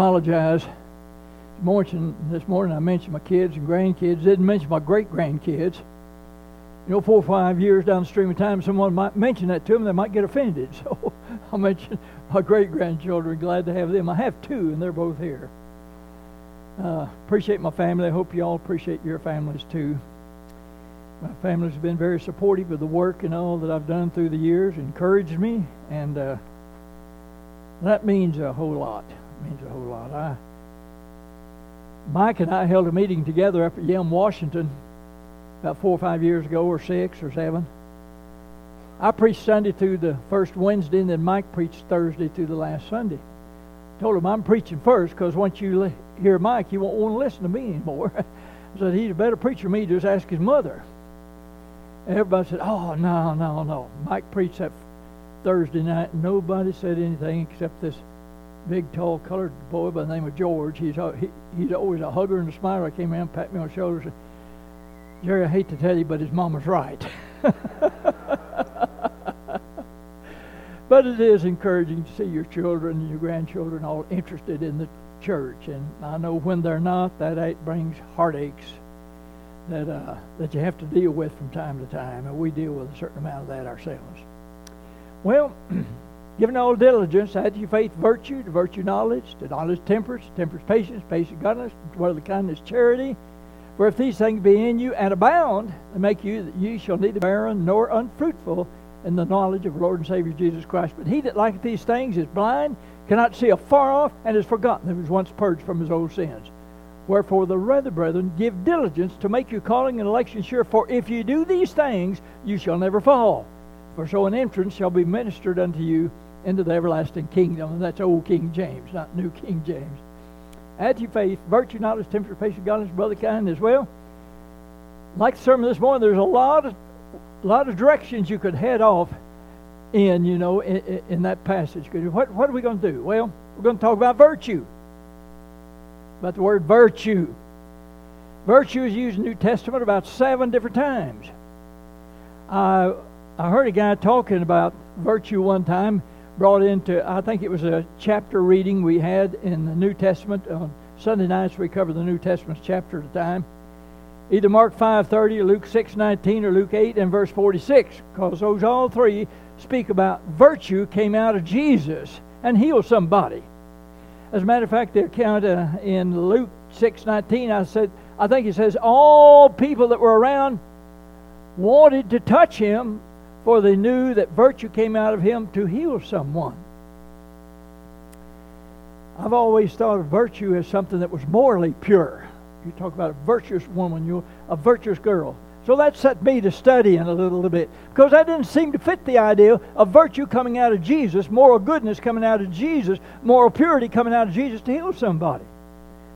apologize. Morning, this morning I mentioned my kids and grandkids. Didn't mention my great grandkids. You know, four or five years down the stream of time, someone might mention that to them. They might get offended. So I'll mention my great grandchildren. Glad to have them. I have two, and they're both here. Uh, appreciate my family. I hope you all appreciate your families too. My family's been very supportive of the work and all that I've done through the years, encouraged me, and uh, that means a whole lot. Means a whole lot. I, Mike and I held a meeting together up at Yelm, Washington, about four or five years ago, or six or seven. I preached Sunday through the first Wednesday, and then Mike preached Thursday through the last Sunday. Told him I'm preaching first because once you hear Mike, you won't want to listen to me anymore. I said he's a better preacher than me. Just ask his mother. And everybody said, "Oh no, no, no." Mike preached that Thursday night. Nobody said anything except this big, tall, colored boy by the name of George. He's he, he's always a hugger and a smiler. Came around, pat me on the shoulder, said, "Jerry, I hate to tell you, but his mama's right." but it is encouraging to see your children and your grandchildren all interested in the church. And I know when they're not, that brings heartaches that uh, that you have to deal with from time to time, and we deal with a certain amount of that ourselves. Well, giving all diligence, add to your faith virtue, to virtue knowledge, to knowledge temperance, temperance patience, patience godliness, brotherly kindness charity. For if these things be in you and abound, they make you that ye shall neither barren nor unfruitful in the knowledge of Lord and Savior Jesus Christ. But he that liketh these things is blind, cannot see afar off, and is forgotten that was once purged from his old sins. Wherefore, the rather, brethren, give diligence to make your calling and election sure. For if you do these things, you shall never fall. For so an entrance shall be ministered unto you into the everlasting kingdom. And that's old King James, not New King James. Add to your faith virtue, knowledge, temperance, patience, godliness, brother kind as well. Like the sermon this morning, there's a lot of, lot of directions you could head off in, you know, in, in that passage. What, what are we going to do? Well, we're going to talk about virtue. About the word virtue. Virtue is used in the New Testament about seven different times. I, I heard a guy talking about virtue one time, brought into, I think it was a chapter reading we had in the New Testament. On Sunday nights, we cover the New Testament chapter at a time. Either Mark 5.30 or Luke 6.19 or Luke 8 and verse 46, because those all three speak about virtue came out of Jesus and healed somebody. As a matter of fact, the account uh, in Luke 6.19, I said, I think it says, all people that were around wanted to touch him, for they knew that virtue came out of him to heal someone. I've always thought of virtue as something that was morally pure. You talk about a virtuous woman, you a virtuous girl. So that set me to studying a little, little bit because that didn't seem to fit the idea of virtue coming out of Jesus, moral goodness coming out of Jesus, moral purity coming out of Jesus to heal somebody.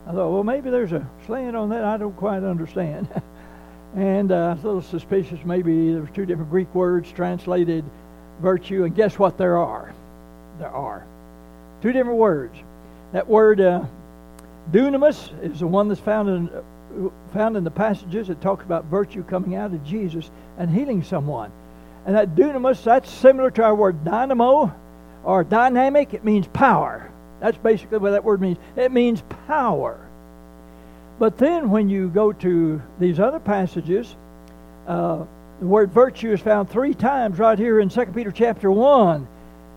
I thought, well, maybe there's a slant on that I don't quite understand. and uh, I was a little suspicious. Maybe there was two different Greek words translated virtue, and guess what? There are. There are two different words. That word uh, dunamis is the one that's found in found in the passages that talks about virtue coming out of Jesus and healing someone. And that dunamis, that's similar to our word dynamo or dynamic. It means power. That's basically what that word means. It means power. But then when you go to these other passages, uh, the word virtue is found three times right here in 2 Peter chapter 1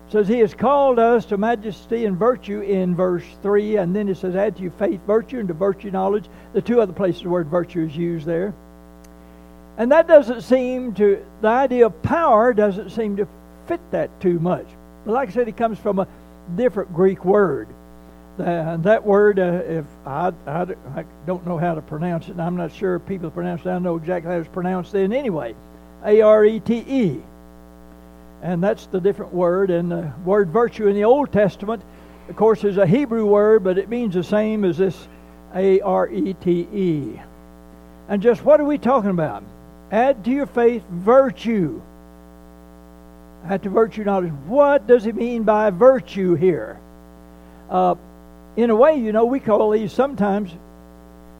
says he has called us to majesty and virtue in verse 3 and then it says add to your faith virtue and to virtue knowledge. The two other places the word virtue is used there. And that doesn't seem to the idea of power doesn't seem to fit that too much. But like i said it comes from a different greek word and that word uh, if I, I, I, don't know how to pronounce it and i'm not sure if people pronounce it i know exactly how it's pronounced then anyway a-r-e-t-e and that's the different word. And the word virtue in the Old Testament, of course, is a Hebrew word, but it means the same as this A R E T E. And just what are we talking about? Add to your faith virtue. Add to virtue knowledge. What does he mean by virtue here? Uh, in a way, you know, we call these sometimes,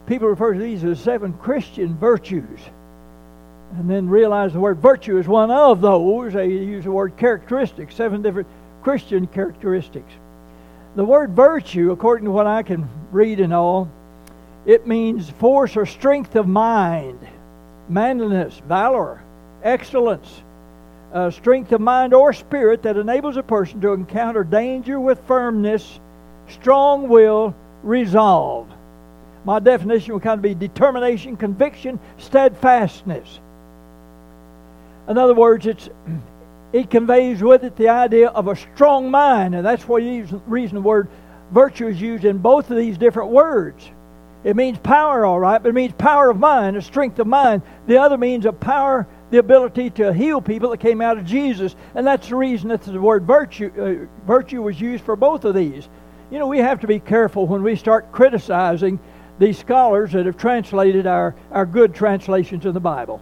people refer to these as seven Christian virtues and then realize the word virtue is one of those. They use the word characteristics, seven different Christian characteristics. The word virtue, according to what I can read and all, it means force or strength of mind, manliness, valor, excellence, uh, strength of mind or spirit that enables a person to encounter danger with firmness, strong will, resolve. My definition would kind of be determination, conviction, steadfastness. In other words, it's it conveys with it the idea of a strong mind, and that's why the reason the word virtue is used in both of these different words. It means power, all right, but it means power of mind, a strength of mind. The other means a power, the ability to heal people that came out of Jesus, and that's the reason that the word virtue, uh, virtue was used for both of these. You know, we have to be careful when we start criticizing these scholars that have translated our, our good translations of the Bible.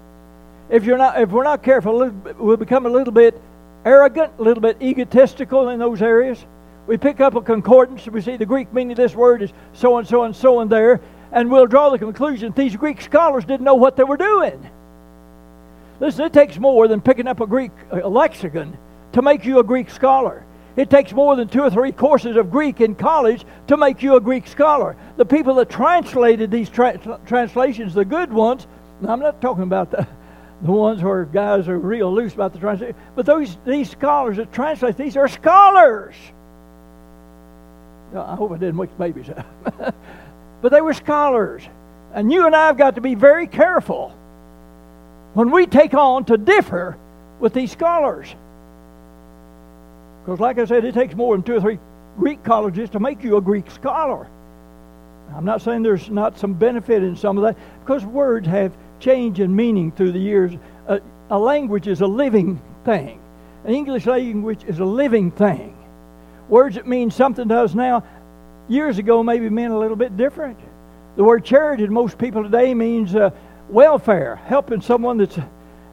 If, you're not, if we're not careful, we'll become a little bit arrogant, a little bit egotistical in those areas. We pick up a concordance, and we see the Greek meaning of this word is so and so and so and there, and we'll draw the conclusion these Greek scholars didn't know what they were doing. Listen, it takes more than picking up a Greek a lexicon to make you a Greek scholar. It takes more than two or three courses of Greek in college to make you a Greek scholar. The people that translated these tra- translations, the good ones, I'm not talking about the, the ones where guys are real loose about the translation, but those these scholars that translate these are scholars. I hope I didn't wake babies up. but they were scholars. And you and I have got to be very careful when we take on to differ with these scholars. Because, like I said, it takes more than two or three Greek colleges to make you a Greek scholar. I'm not saying there's not some benefit in some of that, because words have change in meaning through the years. Uh, a language is a living thing. An English language is a living thing. Words that mean something to us now, years ago maybe meant a little bit different. The word charity to most people today means uh, welfare, helping someone that's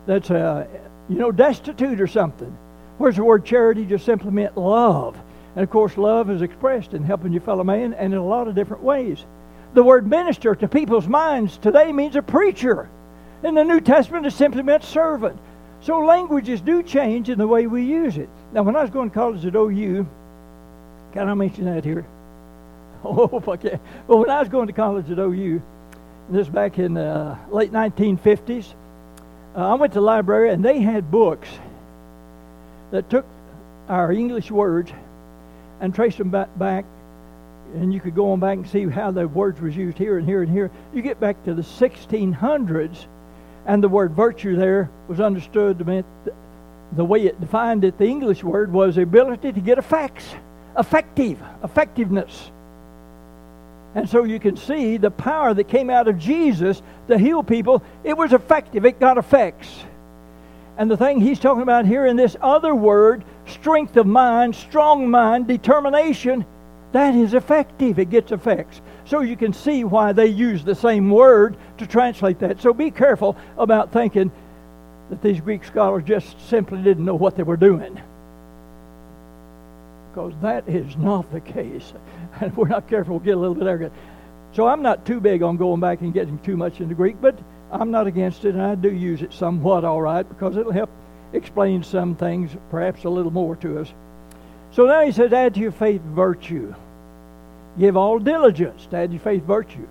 that's uh, you know destitute or something. Whereas the word charity just simply meant love. And of course, love is expressed in helping your fellow man and in a lot of different ways. The word minister to people's minds today means a preacher. In the New Testament, it simply meant servant. So languages do change in the way we use it. Now, when I was going to college at OU, can I mention that here? Oh, okay. Well, when I was going to college at OU, this back in the uh, late 1950s, uh, I went to the library and they had books that took our English words and traced them back, back and you could go on back and see how the words was used here and here and here. You get back to the 1600s, and the word virtue there was understood to mean the way it defined it. The English word was ability to get effects, effective, effectiveness. And so you can see the power that came out of Jesus to heal people. It was effective. It got effects. And the thing he's talking about here in this other word, strength of mind, strong mind, determination, that is effective. It gets effects. So you can see why they use the same word to translate that. So be careful about thinking that these Greek scholars just simply didn't know what they were doing. Because that is not the case. And if we're not careful, we'll get a little bit arrogant. So I'm not too big on going back and getting too much into Greek, but I'm not against it, and I do use it somewhat all right because it'll help explain some things perhaps a little more to us. So now he says, add to your faith virtue. Give all diligence to add to your faith virtue.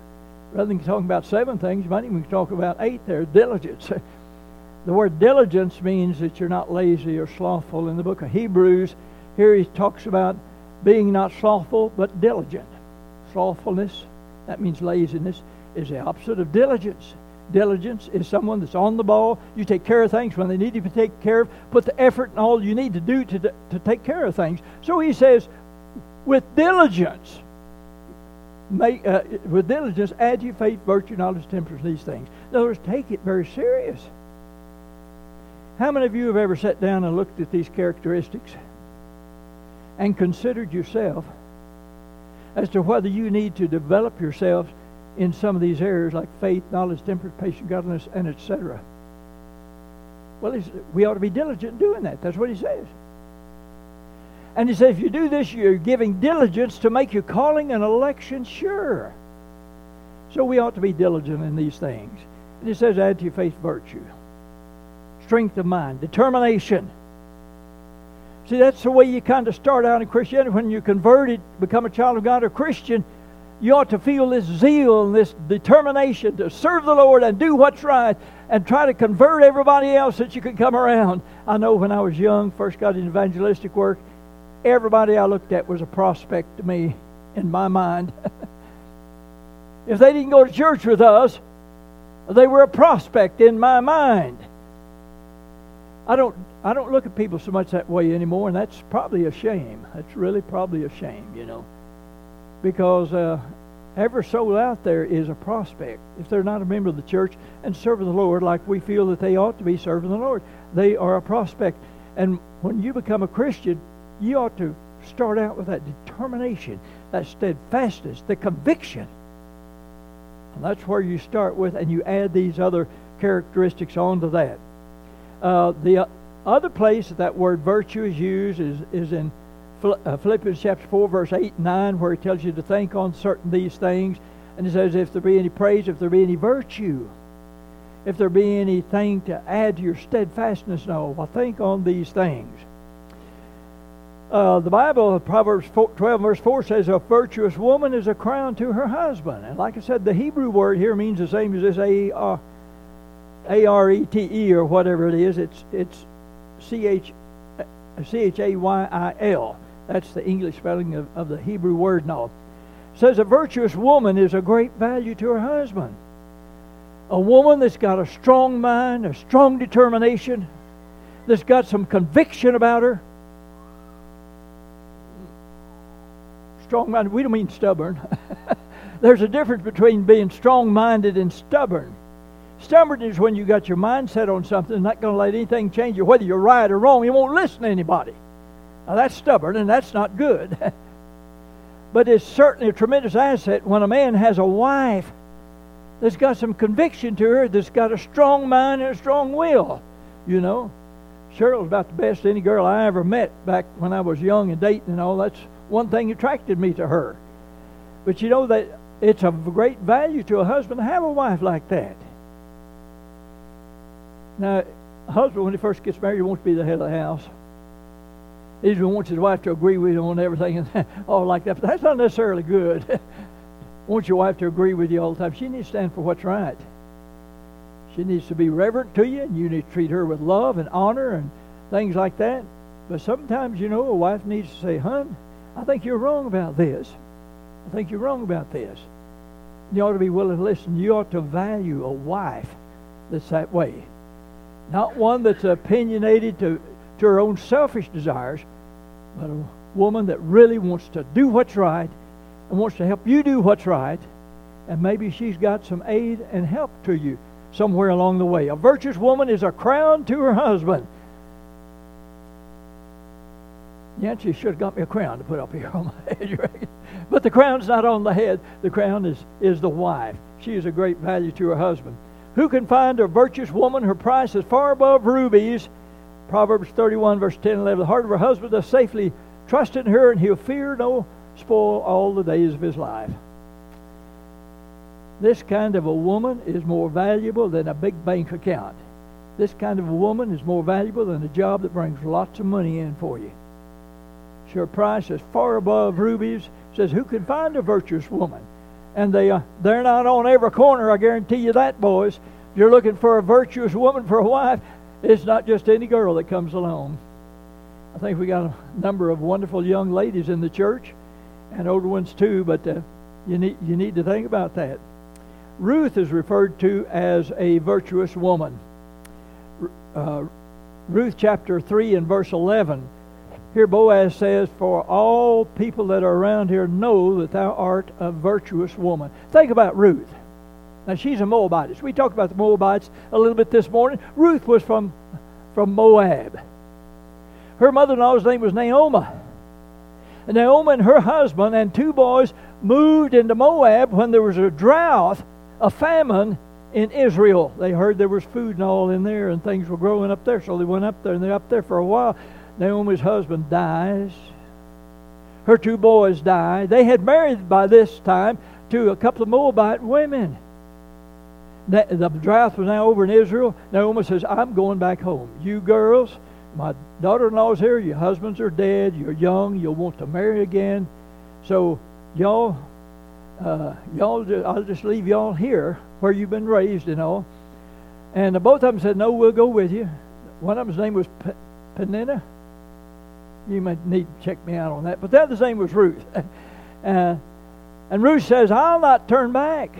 Rather than talking about seven things, you might even talk about eight there, diligence. the word diligence means that you're not lazy or slothful. In the book of Hebrews, here he talks about being not slothful, but diligent. Slothfulness, that means laziness, is the opposite of diligence. Diligence is someone that's on the ball. You take care of things when they need to be taken care of. Put the effort and all you need to do to, to take care of things. So he says, with diligence, make, uh, with diligence, add your faith, virtue, knowledge, temperance, these things. In other words, take it very serious. How many of you have ever sat down and looked at these characteristics and considered yourself as to whether you need to develop yourself in some of these areas like faith, knowledge, temperance, patience, godliness, and etc. Well, we ought to be diligent in doing that. That's what he says. And he says, if you do this, you're giving diligence to make your calling and election sure. So we ought to be diligent in these things. And he says, add to your faith virtue, strength of mind, determination. See, that's the way you kind of start out in Christianity. When you converted, become a child of God or Christian, you ought to feel this zeal and this determination to serve the Lord and do what's right and try to convert everybody else that you can come around. I know when I was young, first got in evangelistic work, everybody I looked at was a prospect to me in my mind. if they didn't go to church with us, they were a prospect in my mind. I don't I don't look at people so much that way anymore, and that's probably a shame. That's really probably a shame, you know, because uh, every soul out there is a prospect. If they're not a member of the church and serving the Lord like we feel that they ought to be serving the Lord, they are a prospect. And when you become a Christian, you ought to start out with that determination, that steadfastness, the conviction. And that's where you start with, and you add these other characteristics onto that. Uh, the other place that that word virtue is used is, is in uh, Philippians chapter 4, verse 8 and 9, where he tells you to think on certain these things. And he says, if there be any praise, if there be any virtue, if there be anything to add to your steadfastness, no, well, think on these things. Uh, the Bible, Proverbs 4, 12, verse 4 says, A virtuous woman is a crown to her husband. And like I said, the Hebrew word here means the same as this A R E T E or whatever it is. It's, it's C H C H A Y I L. That's the English spelling of, of the Hebrew word now. Says a virtuous woman is a great value to her husband. A woman that's got a strong mind, a strong determination, that's got some conviction about her. Strong minded, we don't mean stubborn. There's a difference between being strong minded and stubborn. Stubborn is when you got your mind set on something, not going to let anything change you, whether you're right or wrong. You won't listen to anybody. Now, that's stubborn, and that's not good. but it's certainly a tremendous asset when a man has a wife that's got some conviction to her, that's got a strong mind and a strong will. You know, Cheryl's about the best any girl I ever met back when I was young and dating and all. That's one thing attracted me to her. But you know that it's of great value to a husband to have a wife like that. Now, a husband, when he first gets married, he wants to be the head of the house. Even wants his wife to agree with him on everything and all like that. But that's not necessarily good. wants your wife to agree with you all the time. She needs to stand for what's right. She needs to be reverent to you, and you need to treat her with love and honor and things like that. But sometimes, you know, a wife needs to say, Hun, I think you're wrong about this. I think you're wrong about this. You ought to be willing to listen. You ought to value a wife that's that way. Not one that's opinionated to, to her own selfish desires, but a woman that really wants to do what's right and wants to help you do what's right. And maybe she's got some aid and help to you somewhere along the way. A virtuous woman is a crown to her husband. Yeah, she should have got me a crown to put up here on my head. but the crown's not on the head. The crown is, is the wife. She is a great value to her husband. Who can find a virtuous woman? Her price is far above rubies. Proverbs 31, verse 10 and 11. The heart of her husband does safely trust in her, and he'll fear no spoil all the days of his life. This kind of a woman is more valuable than a big bank account. This kind of a woman is more valuable than a job that brings lots of money in for you. Her price is far above rubies. Says, Who can find a virtuous woman? and they uh, they're not on every corner. I guarantee you that, boys. If you're looking for a virtuous woman for a wife, it's not just any girl that comes along. I think we got a number of wonderful young ladies in the church, and older ones too. But uh, you need you need to think about that. Ruth is referred to as a virtuous woman. Uh, Ruth chapter three and verse eleven here Boaz says, For all people that are around here know that thou art a virtuous woman. Think about Ruth. Now she's a Moabitess. We talked about the Moabites a little bit this morning. Ruth was from, from Moab. Her mother-in-law's name was Naomi. And Naomi and her husband and two boys moved into Moab when there was a drought, a famine in Israel. They heard there was food and all in there and things were growing up there, so they went up there and they're up there for a while. Naomi's husband dies. Her two boys die. They had married by this time to a couple of Moabite women. The drought was now over in Israel. Naomi says, I'm going back home. You girls, my daughter-in-law's here. Your husbands are dead. You're young. You'll want to marry again. So y'all, uh, y'all, just, I'll just leave y'all here where you've been raised and all. And both of them said, no, we'll go with you. One of them's name was P- Penina. You might need to check me out on that. But the other's name was Ruth. uh, and Ruth says, I'll not turn back.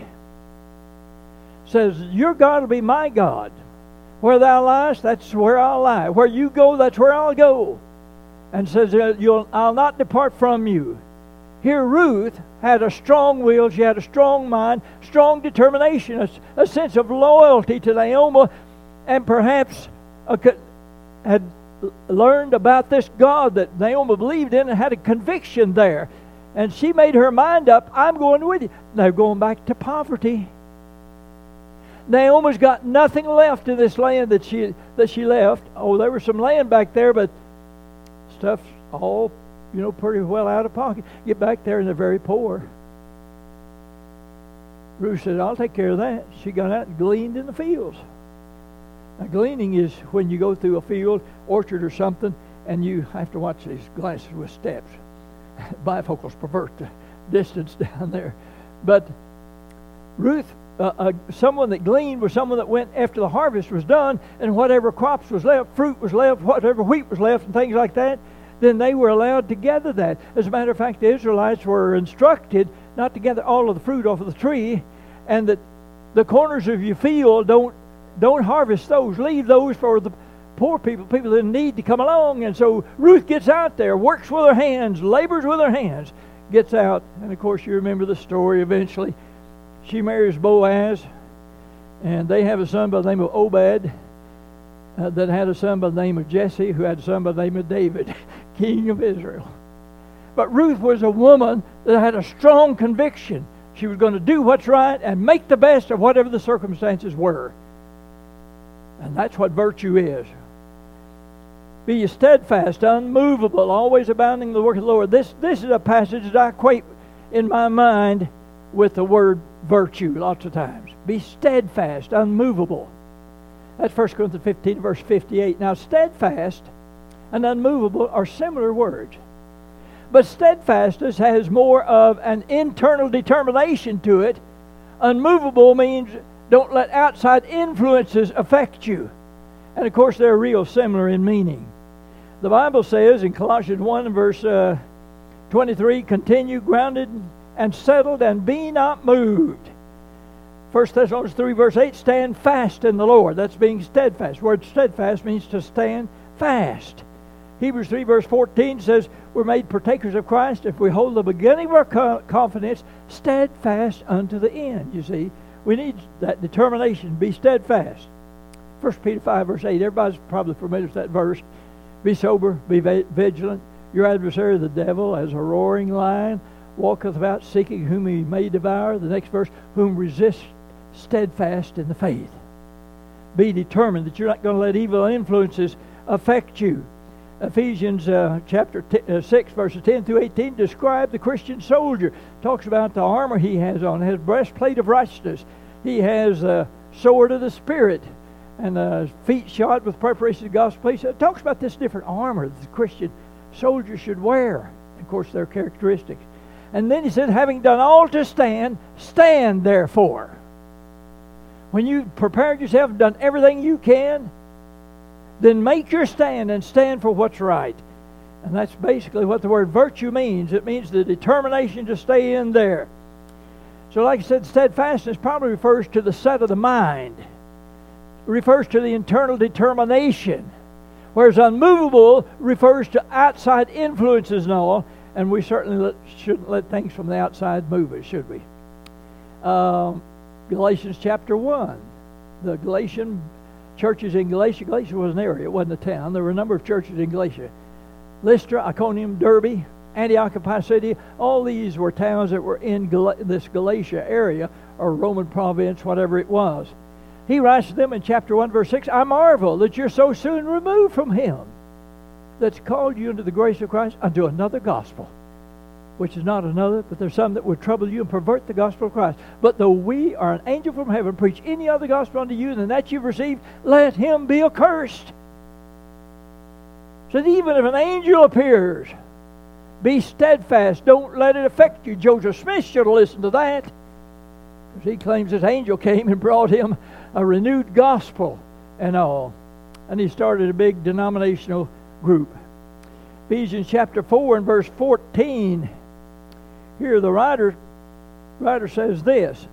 Says, Your God will be my God. Where thou liest, that's where I'll lie. Where you go, that's where I'll go. And says, I'll not depart from you. Here, Ruth had a strong will, she had a strong mind, strong determination, a, a sense of loyalty to Naomi, and perhaps uh, a, had learned about this God that Naomi believed in and had a conviction there. And she made her mind up, I'm going with you. Now, going back to poverty. Naomi's got nothing left in this land that she that she left. Oh, there was some land back there, but stuff's all, you know, pretty well out of pocket. Get back there and they're very poor. Ruth said, I'll take care of that. She got out and gleaned in the fields. Now, gleaning is when you go through a field, orchard, or something, and you have to watch these glasses with steps. Bifocals pervert the distance down there. But Ruth, uh, uh, someone that gleaned was someone that went after the harvest was done, and whatever crops was left, fruit was left, whatever wheat was left, and things like that, then they were allowed to gather that. As a matter of fact, the Israelites were instructed not to gather all of the fruit off of the tree, and that the corners of your field don't don't harvest those. Leave those for the poor people, people that need to come along. And so Ruth gets out there, works with her hands, labors with her hands, gets out. And of course, you remember the story eventually. She marries Boaz, and they have a son by the name of Obed uh, that had a son by the name of Jesse, who had a son by the name of David, king of Israel. But Ruth was a woman that had a strong conviction. She was going to do what's right and make the best of whatever the circumstances were. And that's what virtue is. Be ye steadfast, unmovable, always abounding in the work of the Lord. This, this is a passage that I equate in my mind with the word virtue lots of times. Be steadfast, unmovable. That's 1 Corinthians 15, verse 58. Now, steadfast and unmovable are similar words. But steadfastness has more of an internal determination to it. Unmovable means don't let outside influences affect you. And of course, they're real similar in meaning. The Bible says in Colossians 1 verse uh, 23 continue grounded and settled and be not moved. 1 Thessalonians 3 verse 8 stand fast in the Lord. That's being steadfast. The word steadfast means to stand fast. Hebrews 3 verse 14 says we're made partakers of Christ if we hold the beginning of our confidence steadfast unto the end. You see, we need that determination. Be steadfast. 1 Peter 5, verse 8. Everybody's probably familiar with that verse. Be sober, be vigilant. Your adversary, the devil, as a roaring lion, walketh about seeking whom he may devour. The next verse, whom resist steadfast in the faith. Be determined that you're not going to let evil influences affect you. Ephesians uh, chapter t- uh, 6, verses 10 through 18 describe the Christian soldier. Talks about the armor he has on, has breastplate of righteousness. He has a sword of the Spirit and uh, feet shod with preparation of the gospel. It talks about this different armor that the Christian soldier should wear. Of course, their characteristics. And then he said, having done all to stand, stand therefore. When you prepared yourself, done everything you can, then make your stand and stand for what's right. And that's basically what the word virtue means. It means the determination to stay in there. So, like I said, steadfastness probably refers to the set of the mind, it refers to the internal determination. Whereas unmovable refers to outside influences and all, and we certainly let, shouldn't let things from the outside move us, should we? Um, Galatians chapter 1. The Galatian churches in Galatia. Galatia was an area, it wasn't a town. There were a number of churches in Galatia. Lystra, Iconium, Derbe, Antioch, Pisidia, all these were towns that were in Gal- this Galatia area or Roman province, whatever it was. He writes to them in chapter 1, verse 6 I marvel that you're so soon removed from him that's called you into the grace of Christ unto another gospel which is not another, but there's some that would trouble you and pervert the gospel of Christ. But though we are an angel from heaven, preach any other gospel unto you than that you've received, let him be accursed. Said, even if an angel appears, be steadfast. Don't let it affect you. Joseph Smith should have listened to that. Because he claims this angel came and brought him a renewed gospel and all. And he started a big denominational group. Ephesians chapter 4 and verse 14. Here the writer, writer says this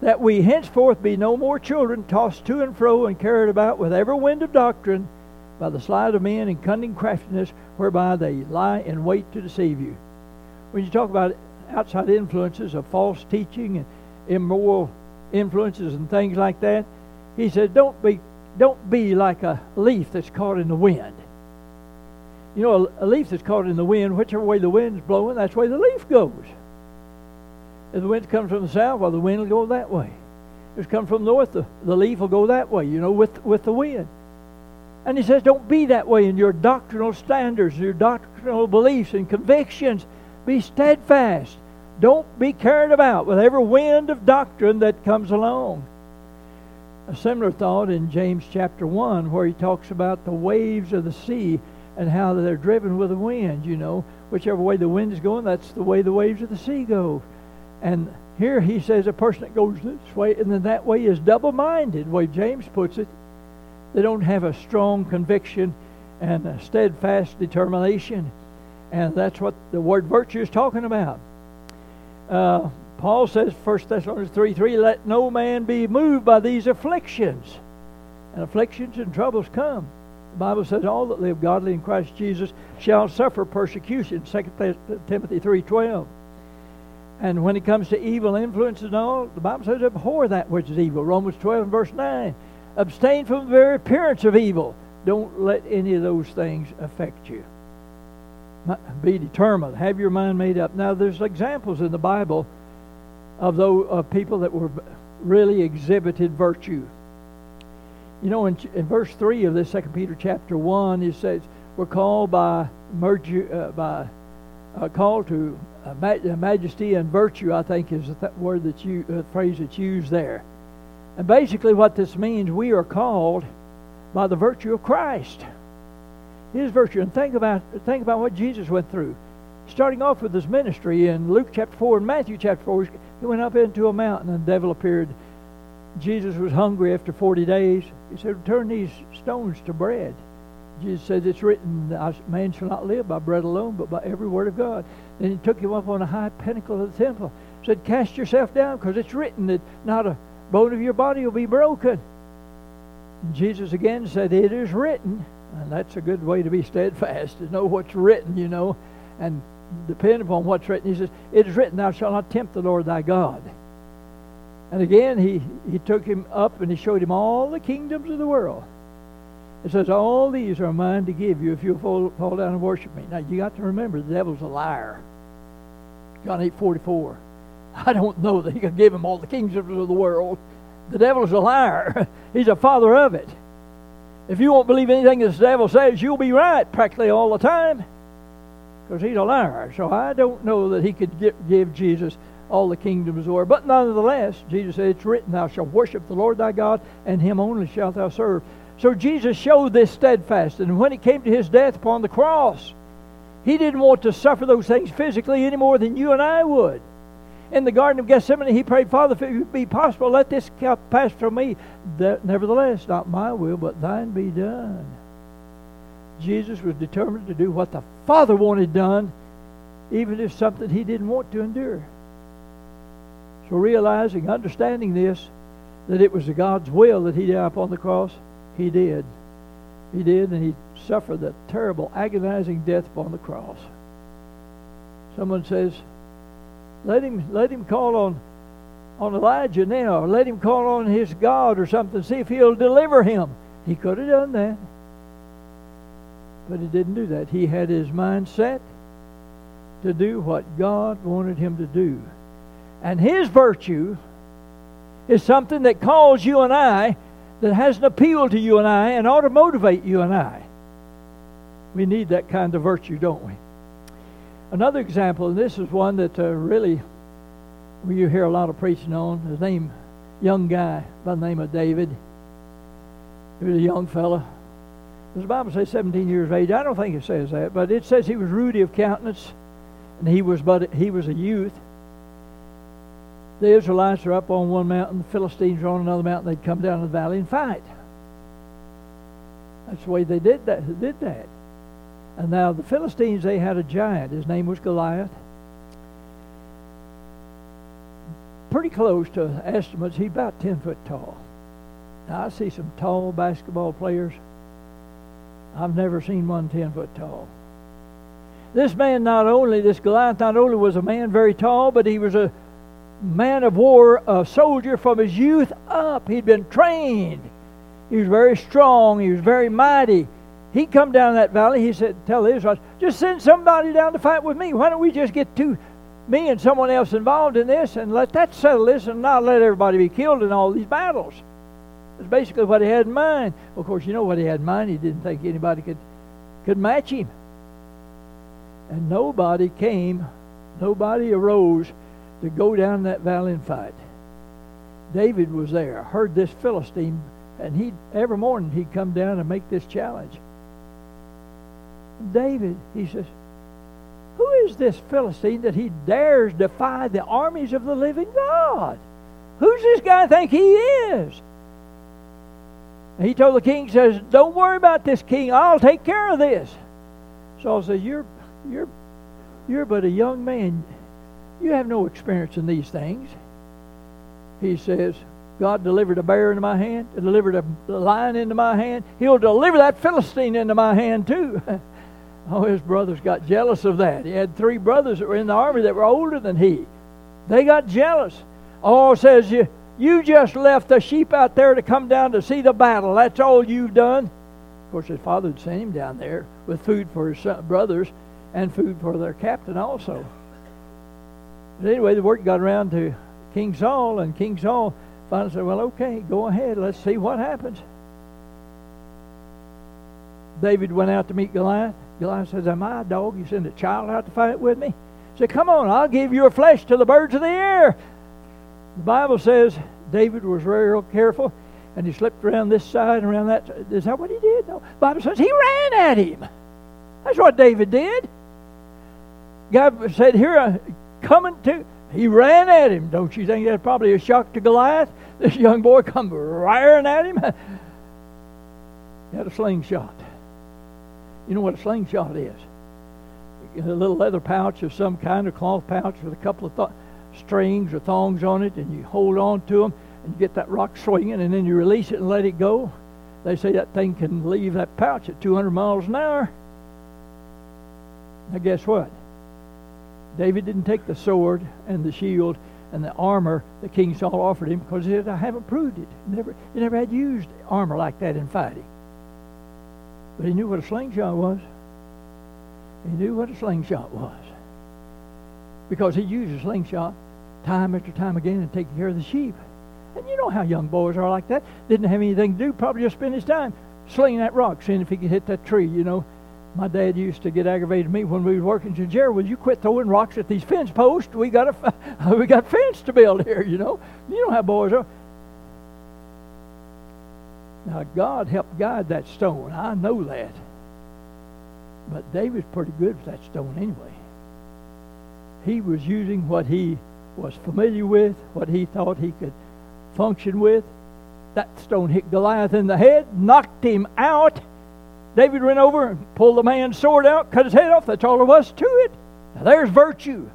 that we henceforth be no more children tossed to and fro and carried about with every wind of doctrine by the sleight of men and cunning craftiness whereby they lie in wait to deceive you. When you talk about outside influences of false teaching and immoral influences and things like that, he said, don't be, don't be like a leaf that's caught in the wind. You know, a, a leaf that's caught in the wind, whichever way the wind's blowing, that's way the leaf goes. If the wind comes from the south, well, the wind will go that way. If it comes from the north, the, the leaf will go that way, you know, with, with the wind. And he says, don't be that way in your doctrinal standards, your doctrinal beliefs and convictions. Be steadfast. Don't be carried about with every wind of doctrine that comes along. A similar thought in James chapter 1, where he talks about the waves of the sea and how they're driven with the wind, you know. Whichever way the wind is going, that's the way the waves of the sea go. And here he says a person that goes this way and then that way is double minded, the way James puts it. They don't have a strong conviction and a steadfast determination. And that's what the word virtue is talking about. Uh, Paul says, 1 Thessalonians 3 3, let no man be moved by these afflictions. And afflictions and troubles come. Bible says, all that live godly in Christ Jesus shall suffer persecution. 2 Timothy 3.12. And when it comes to evil influences and all, the Bible says, abhor that which is evil. Romans 12 and verse 9. Abstain from the very appearance of evil. Don't let any of those things affect you. Be determined. Have your mind made up. Now, there's examples in the Bible of those of people that were really exhibited virtue. You know, in, in verse three of this Second Peter chapter one, it says we're called by merge, uh, by uh, to uh, majesty and virtue. I think is the th- word that you uh, phrase that's used there. And basically, what this means, we are called by the virtue of Christ. His virtue. And think about think about what Jesus went through. Starting off with his ministry in Luke chapter 4 and Matthew chapter 4, he went up into a mountain and the devil appeared. Jesus was hungry after 40 days. He said, Turn these stones to bread. Jesus said, It's written, man shall not live by bread alone, but by every word of God. Then he took him up on a high pinnacle of the temple. Said, Cast yourself down, because it's written that not a bone of your body will be broken. And Jesus again said, It is written. And that's a good way to be steadfast, to know what's written, you know, and depend upon what's written. He says, It is written, Thou shalt not tempt the Lord thy God. And again, he, he took him up and he showed him all the kingdoms of the world. It says, All these are mine to give you if you fall, fall down and worship me. Now, you got to remember, the devil's a liar. John 8 44. I don't know that he could give him all the kingdoms of the world. The devil's a liar. He's a father of it. If you won't believe anything the devil says, you'll be right practically all the time. Because he's a liar. So I don't know that he could give Jesus all the kingdoms of. But nonetheless, Jesus said, It's written, Thou shalt worship the Lord thy God, and him only shalt thou serve. So Jesus showed this steadfast. And when it came to his death upon the cross, he didn't want to suffer those things physically any more than you and I would in the Garden of Gethsemane, he prayed, Father, if it be possible, let this cup pass from me. That, nevertheless, not my will, but thine be done. Jesus was determined to do what the Father wanted done, even if something he didn't want to endure. So realizing, understanding this, that it was God's will that he died upon the cross, he did. He did, and he suffered that terrible, agonizing death upon the cross. Someone says, let him let him call on on Elijah now, or let him call on his God or something, see if he'll deliver him. He could have done that. But he didn't do that. He had his mind set to do what God wanted him to do. And his virtue is something that calls you and I, that has an appeal to you and I, and ought to motivate you and I. We need that kind of virtue, don't we? Another example, and this is one that uh, really you hear a lot of preaching on. His name, young guy by the name of David. He was a young fella. the Bible says 17 years of age. I don't think it says that, but it says he was ruddy of countenance, and he was but he was a youth. The Israelites are up on one mountain, the Philistines are on another mountain. They'd come down to the valley and fight. That's the way they did that. Did that. And now the Philistines, they had a giant. His name was Goliath. Pretty close to estimates. He's about 10 foot tall. Now I see some tall basketball players. I've never seen one 10 foot tall. This man, not only, this Goliath, not only was a man very tall, but he was a man of war, a soldier from his youth up. He'd been trained. He was very strong. He was very mighty. He come down that valley. He said, "Tell the Israelites, just send somebody down to fight with me. Why don't we just get two, me and someone else involved in this, and let that settle this, and not let everybody be killed in all these battles." That's basically what he had in mind. Of course, you know what he had in mind. He didn't think anybody could could match him. And nobody came, nobody arose to go down that valley and fight. David was there, heard this Philistine, and he every morning he'd come down and make this challenge. David, he says, Who is this Philistine that he dares defy the armies of the living God? Who's this guy think he is? And he told the king, says, Don't worry about this king, I'll take care of this. Saul says, You're you're you're but a young man. You have no experience in these things. He says, God delivered a bear into my hand, delivered a lion into my hand. He'll deliver that Philistine into my hand too. oh, his brothers got jealous of that. He had three brothers that were in the army that were older than he. They got jealous. Oh, says you, you just left the sheep out there to come down to see the battle. That's all you've done. Of course, his father had sent him down there with food for his brothers and food for their captain also. But anyway, the word got around to King Saul, and King Saul finally said, Well, okay, go ahead. Let's see what happens. David went out to meet Goliath. Goliath says, Am I a dog? You send a child out to fight with me? He said, Come on, I'll give your flesh to the birds of the air. The Bible says David was very careful and he slipped around this side and around that side. Is that what he did? No. The Bible says he ran at him. That's what David did. God said, Here, coming to. He ran at him. Don't you think that's probably a shock to Goliath? This young boy come raring at him. he had a slingshot. You know what a slingshot is? A little leather pouch of some kind, of cloth pouch with a couple of th- strings or thongs on it, and you hold on to them and you get that rock swinging, and then you release it and let it go. They say that thing can leave that pouch at 200 miles an hour. Now, guess what? David didn't take the sword and the shield and the armor that King Saul offered him because he said, I haven't proved it. Never, he never had used armor like that in fighting. But he knew what a slingshot was. He knew what a slingshot was. Because he used a slingshot time after time again in taking care of the sheep. And you know how young boys are like that. Didn't have anything to do, probably just spend his time slinging that rock, seeing if he could hit that tree, you know. My dad used to get aggravated at me when we was working. Said, Jerry, will you quit throwing rocks at these fence posts? We got a we got fence to build here, you know. You know how boys are. Now God helped guide that stone. I know that. But David's pretty good with that stone anyway. He was using what he was familiar with, what he thought he could function with. That stone hit Goliath in the head, knocked him out. David went over and pulled the man's sword out, cut his head off. That's all there was to it. Now, there's virtue.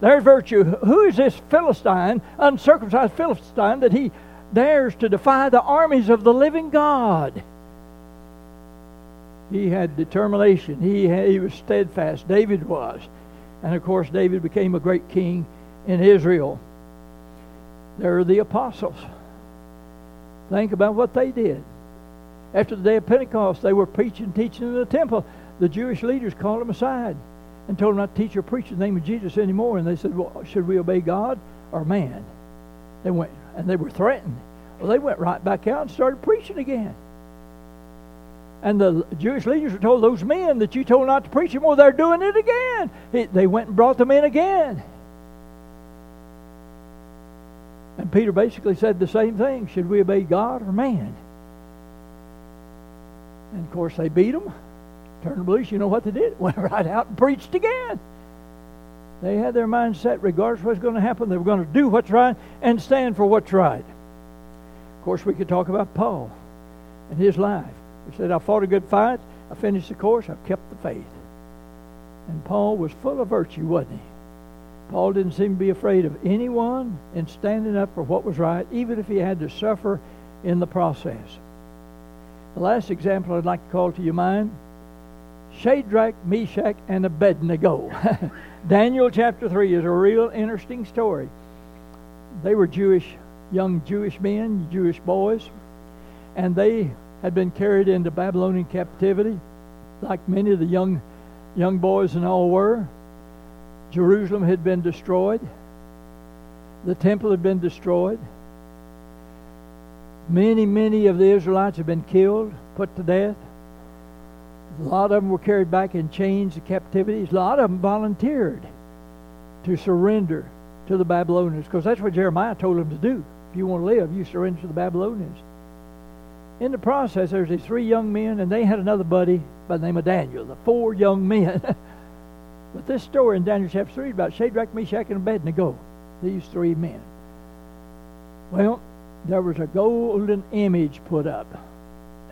There's virtue. Who is this Philistine, uncircumcised Philistine, that he dares to defy the armies of the living God? He had determination. He, had, he was steadfast. David was. And of course, David became a great king in Israel. There are the apostles. Think about what they did. After the day of Pentecost, they were preaching, teaching in the temple. The Jewish leaders called them aside and told them not to teach or preach the name of Jesus anymore. And they said, Well, should we obey God or man? They went, and they were threatened. Well, they went right back out and started preaching again. And the Jewish leaders were told those men that you told not to preach anymore, they're doing it again. they went and brought them in again. And Peter basically said the same thing. Should we obey God or man? And of course, they beat them, turned them loose. You know what they did? Went right out and preached again. They had their mind set, regardless of what's going to happen, they were going to do what's right and stand for what's right. Of course, we could talk about Paul and his life. He said, I fought a good fight, I finished the course, I've kept the faith. And Paul was full of virtue, wasn't he? Paul didn't seem to be afraid of anyone in standing up for what was right, even if he had to suffer in the process. The last example I'd like to call to your mind Shadrach, Meshach, and Abednego. Daniel chapter 3 is a real interesting story. They were Jewish, young Jewish men, Jewish boys, and they had been carried into Babylonian captivity, like many of the young, young boys and all were. Jerusalem had been destroyed. The temple had been destroyed. Many, many of the Israelites had been killed, put to death. A lot of them were carried back in chains to captivities. A lot of them volunteered to surrender to the Babylonians because that's what Jeremiah told them to do. If you want to live, you surrender to the Babylonians. In the process, there's these three young men, and they had another buddy by the name of Daniel, the four young men. but this story in Daniel chapter 3 is about Shadrach, Meshach, and Abednego, these three men. Well, there was a golden image put up.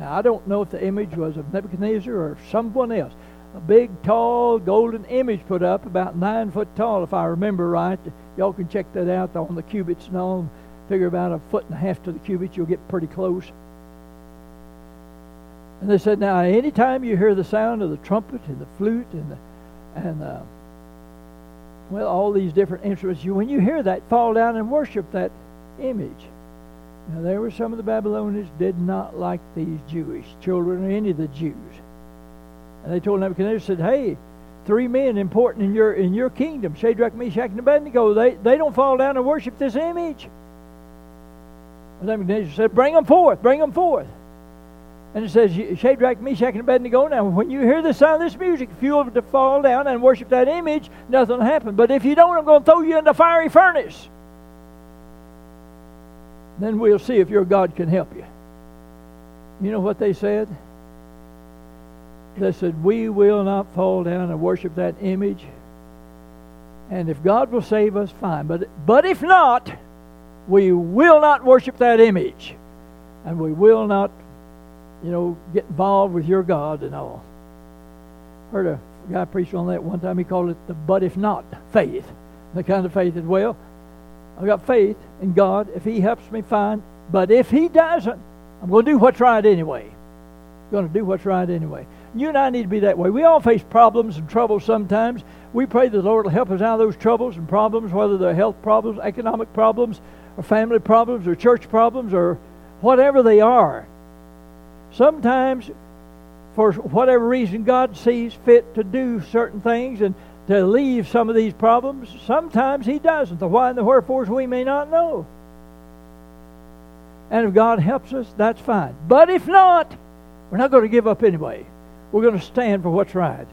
Now, I don't know if the image was of Nebuchadnezzar or someone else. A big, tall, golden image put up, about nine foot tall, if I remember right. Y'all can check that out on the cubits and all. Figure about a foot and a half to the cubits, you'll get pretty close. And they said, now, anytime you hear the sound of the trumpet and the flute and the, and uh, well, all these different instruments, you when you hear that, fall down and worship that image. Now, there were some of the Babylonians did not like these Jewish children or any of the Jews. And they told Nebuchadnezzar, said, hey, three men important in your in your kingdom, Shadrach, Meshach, and Abednego, they, they don't fall down and worship this image. And Nebuchadnezzar said, bring them forth, bring them forth. And it says, Shadrach, Meshach, and Abednego. Now, when you hear the sound of this music, if you were to fall down and worship that image, nothing will happen. But if you don't, I'm going to throw you in the fiery furnace. Then we'll see if your God can help you. You know what they said? They said, We will not fall down and worship that image. And if God will save us, fine. But, but if not, we will not worship that image. And we will not, you know, get involved with your God and all. Heard a guy preach on that one time. He called it the but if not faith. The kind of faith that, well, I've got faith in God. If He helps me, fine. But if He doesn't, I'm going to do what's right anyway. I'm going to do what's right anyway. You and I need to be that way. We all face problems and troubles sometimes. We pray that the Lord will help us out of those troubles and problems, whether they're health problems, economic problems, or family problems, or church problems, or whatever they are. Sometimes, for whatever reason, God sees fit to do certain things, and to leave some of these problems. Sometimes He doesn't. The why and the wherefores we may not know. And if God helps us, that's fine. But if not, we're not going to give up anyway. We're going to stand for what's right.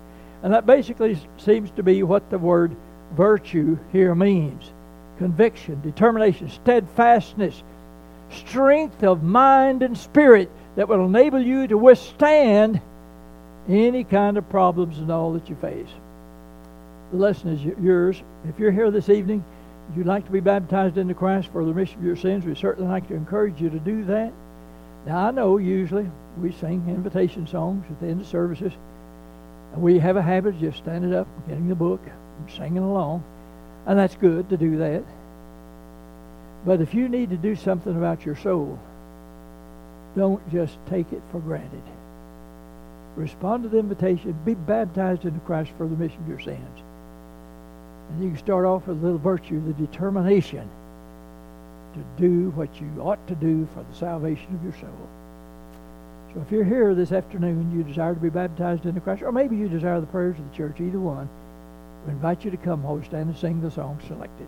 And that basically seems to be what the word virtue here means conviction, determination, steadfastness, strength of mind and spirit that will enable you to withstand any kind of problems and all that you face the lesson is yours. If you're here this evening, you'd like to be baptized into Christ for the remission of your sins, we certainly like to encourage you to do that. Now, I know usually we sing invitation songs at the end of services, and we have a habit of just standing up, getting the book, and singing along, and that's good to do that. But if you need to do something about your soul, don't just take it for granted. Respond to the invitation, be baptized into Christ for the remission of your sins. And you can start off with a little virtue, the determination to do what you ought to do for the salvation of your soul. So if you're here this afternoon, you desire to be baptized into Christ, or maybe you desire the prayers of the church, either one, we invite you to come we stand and sing the song selected.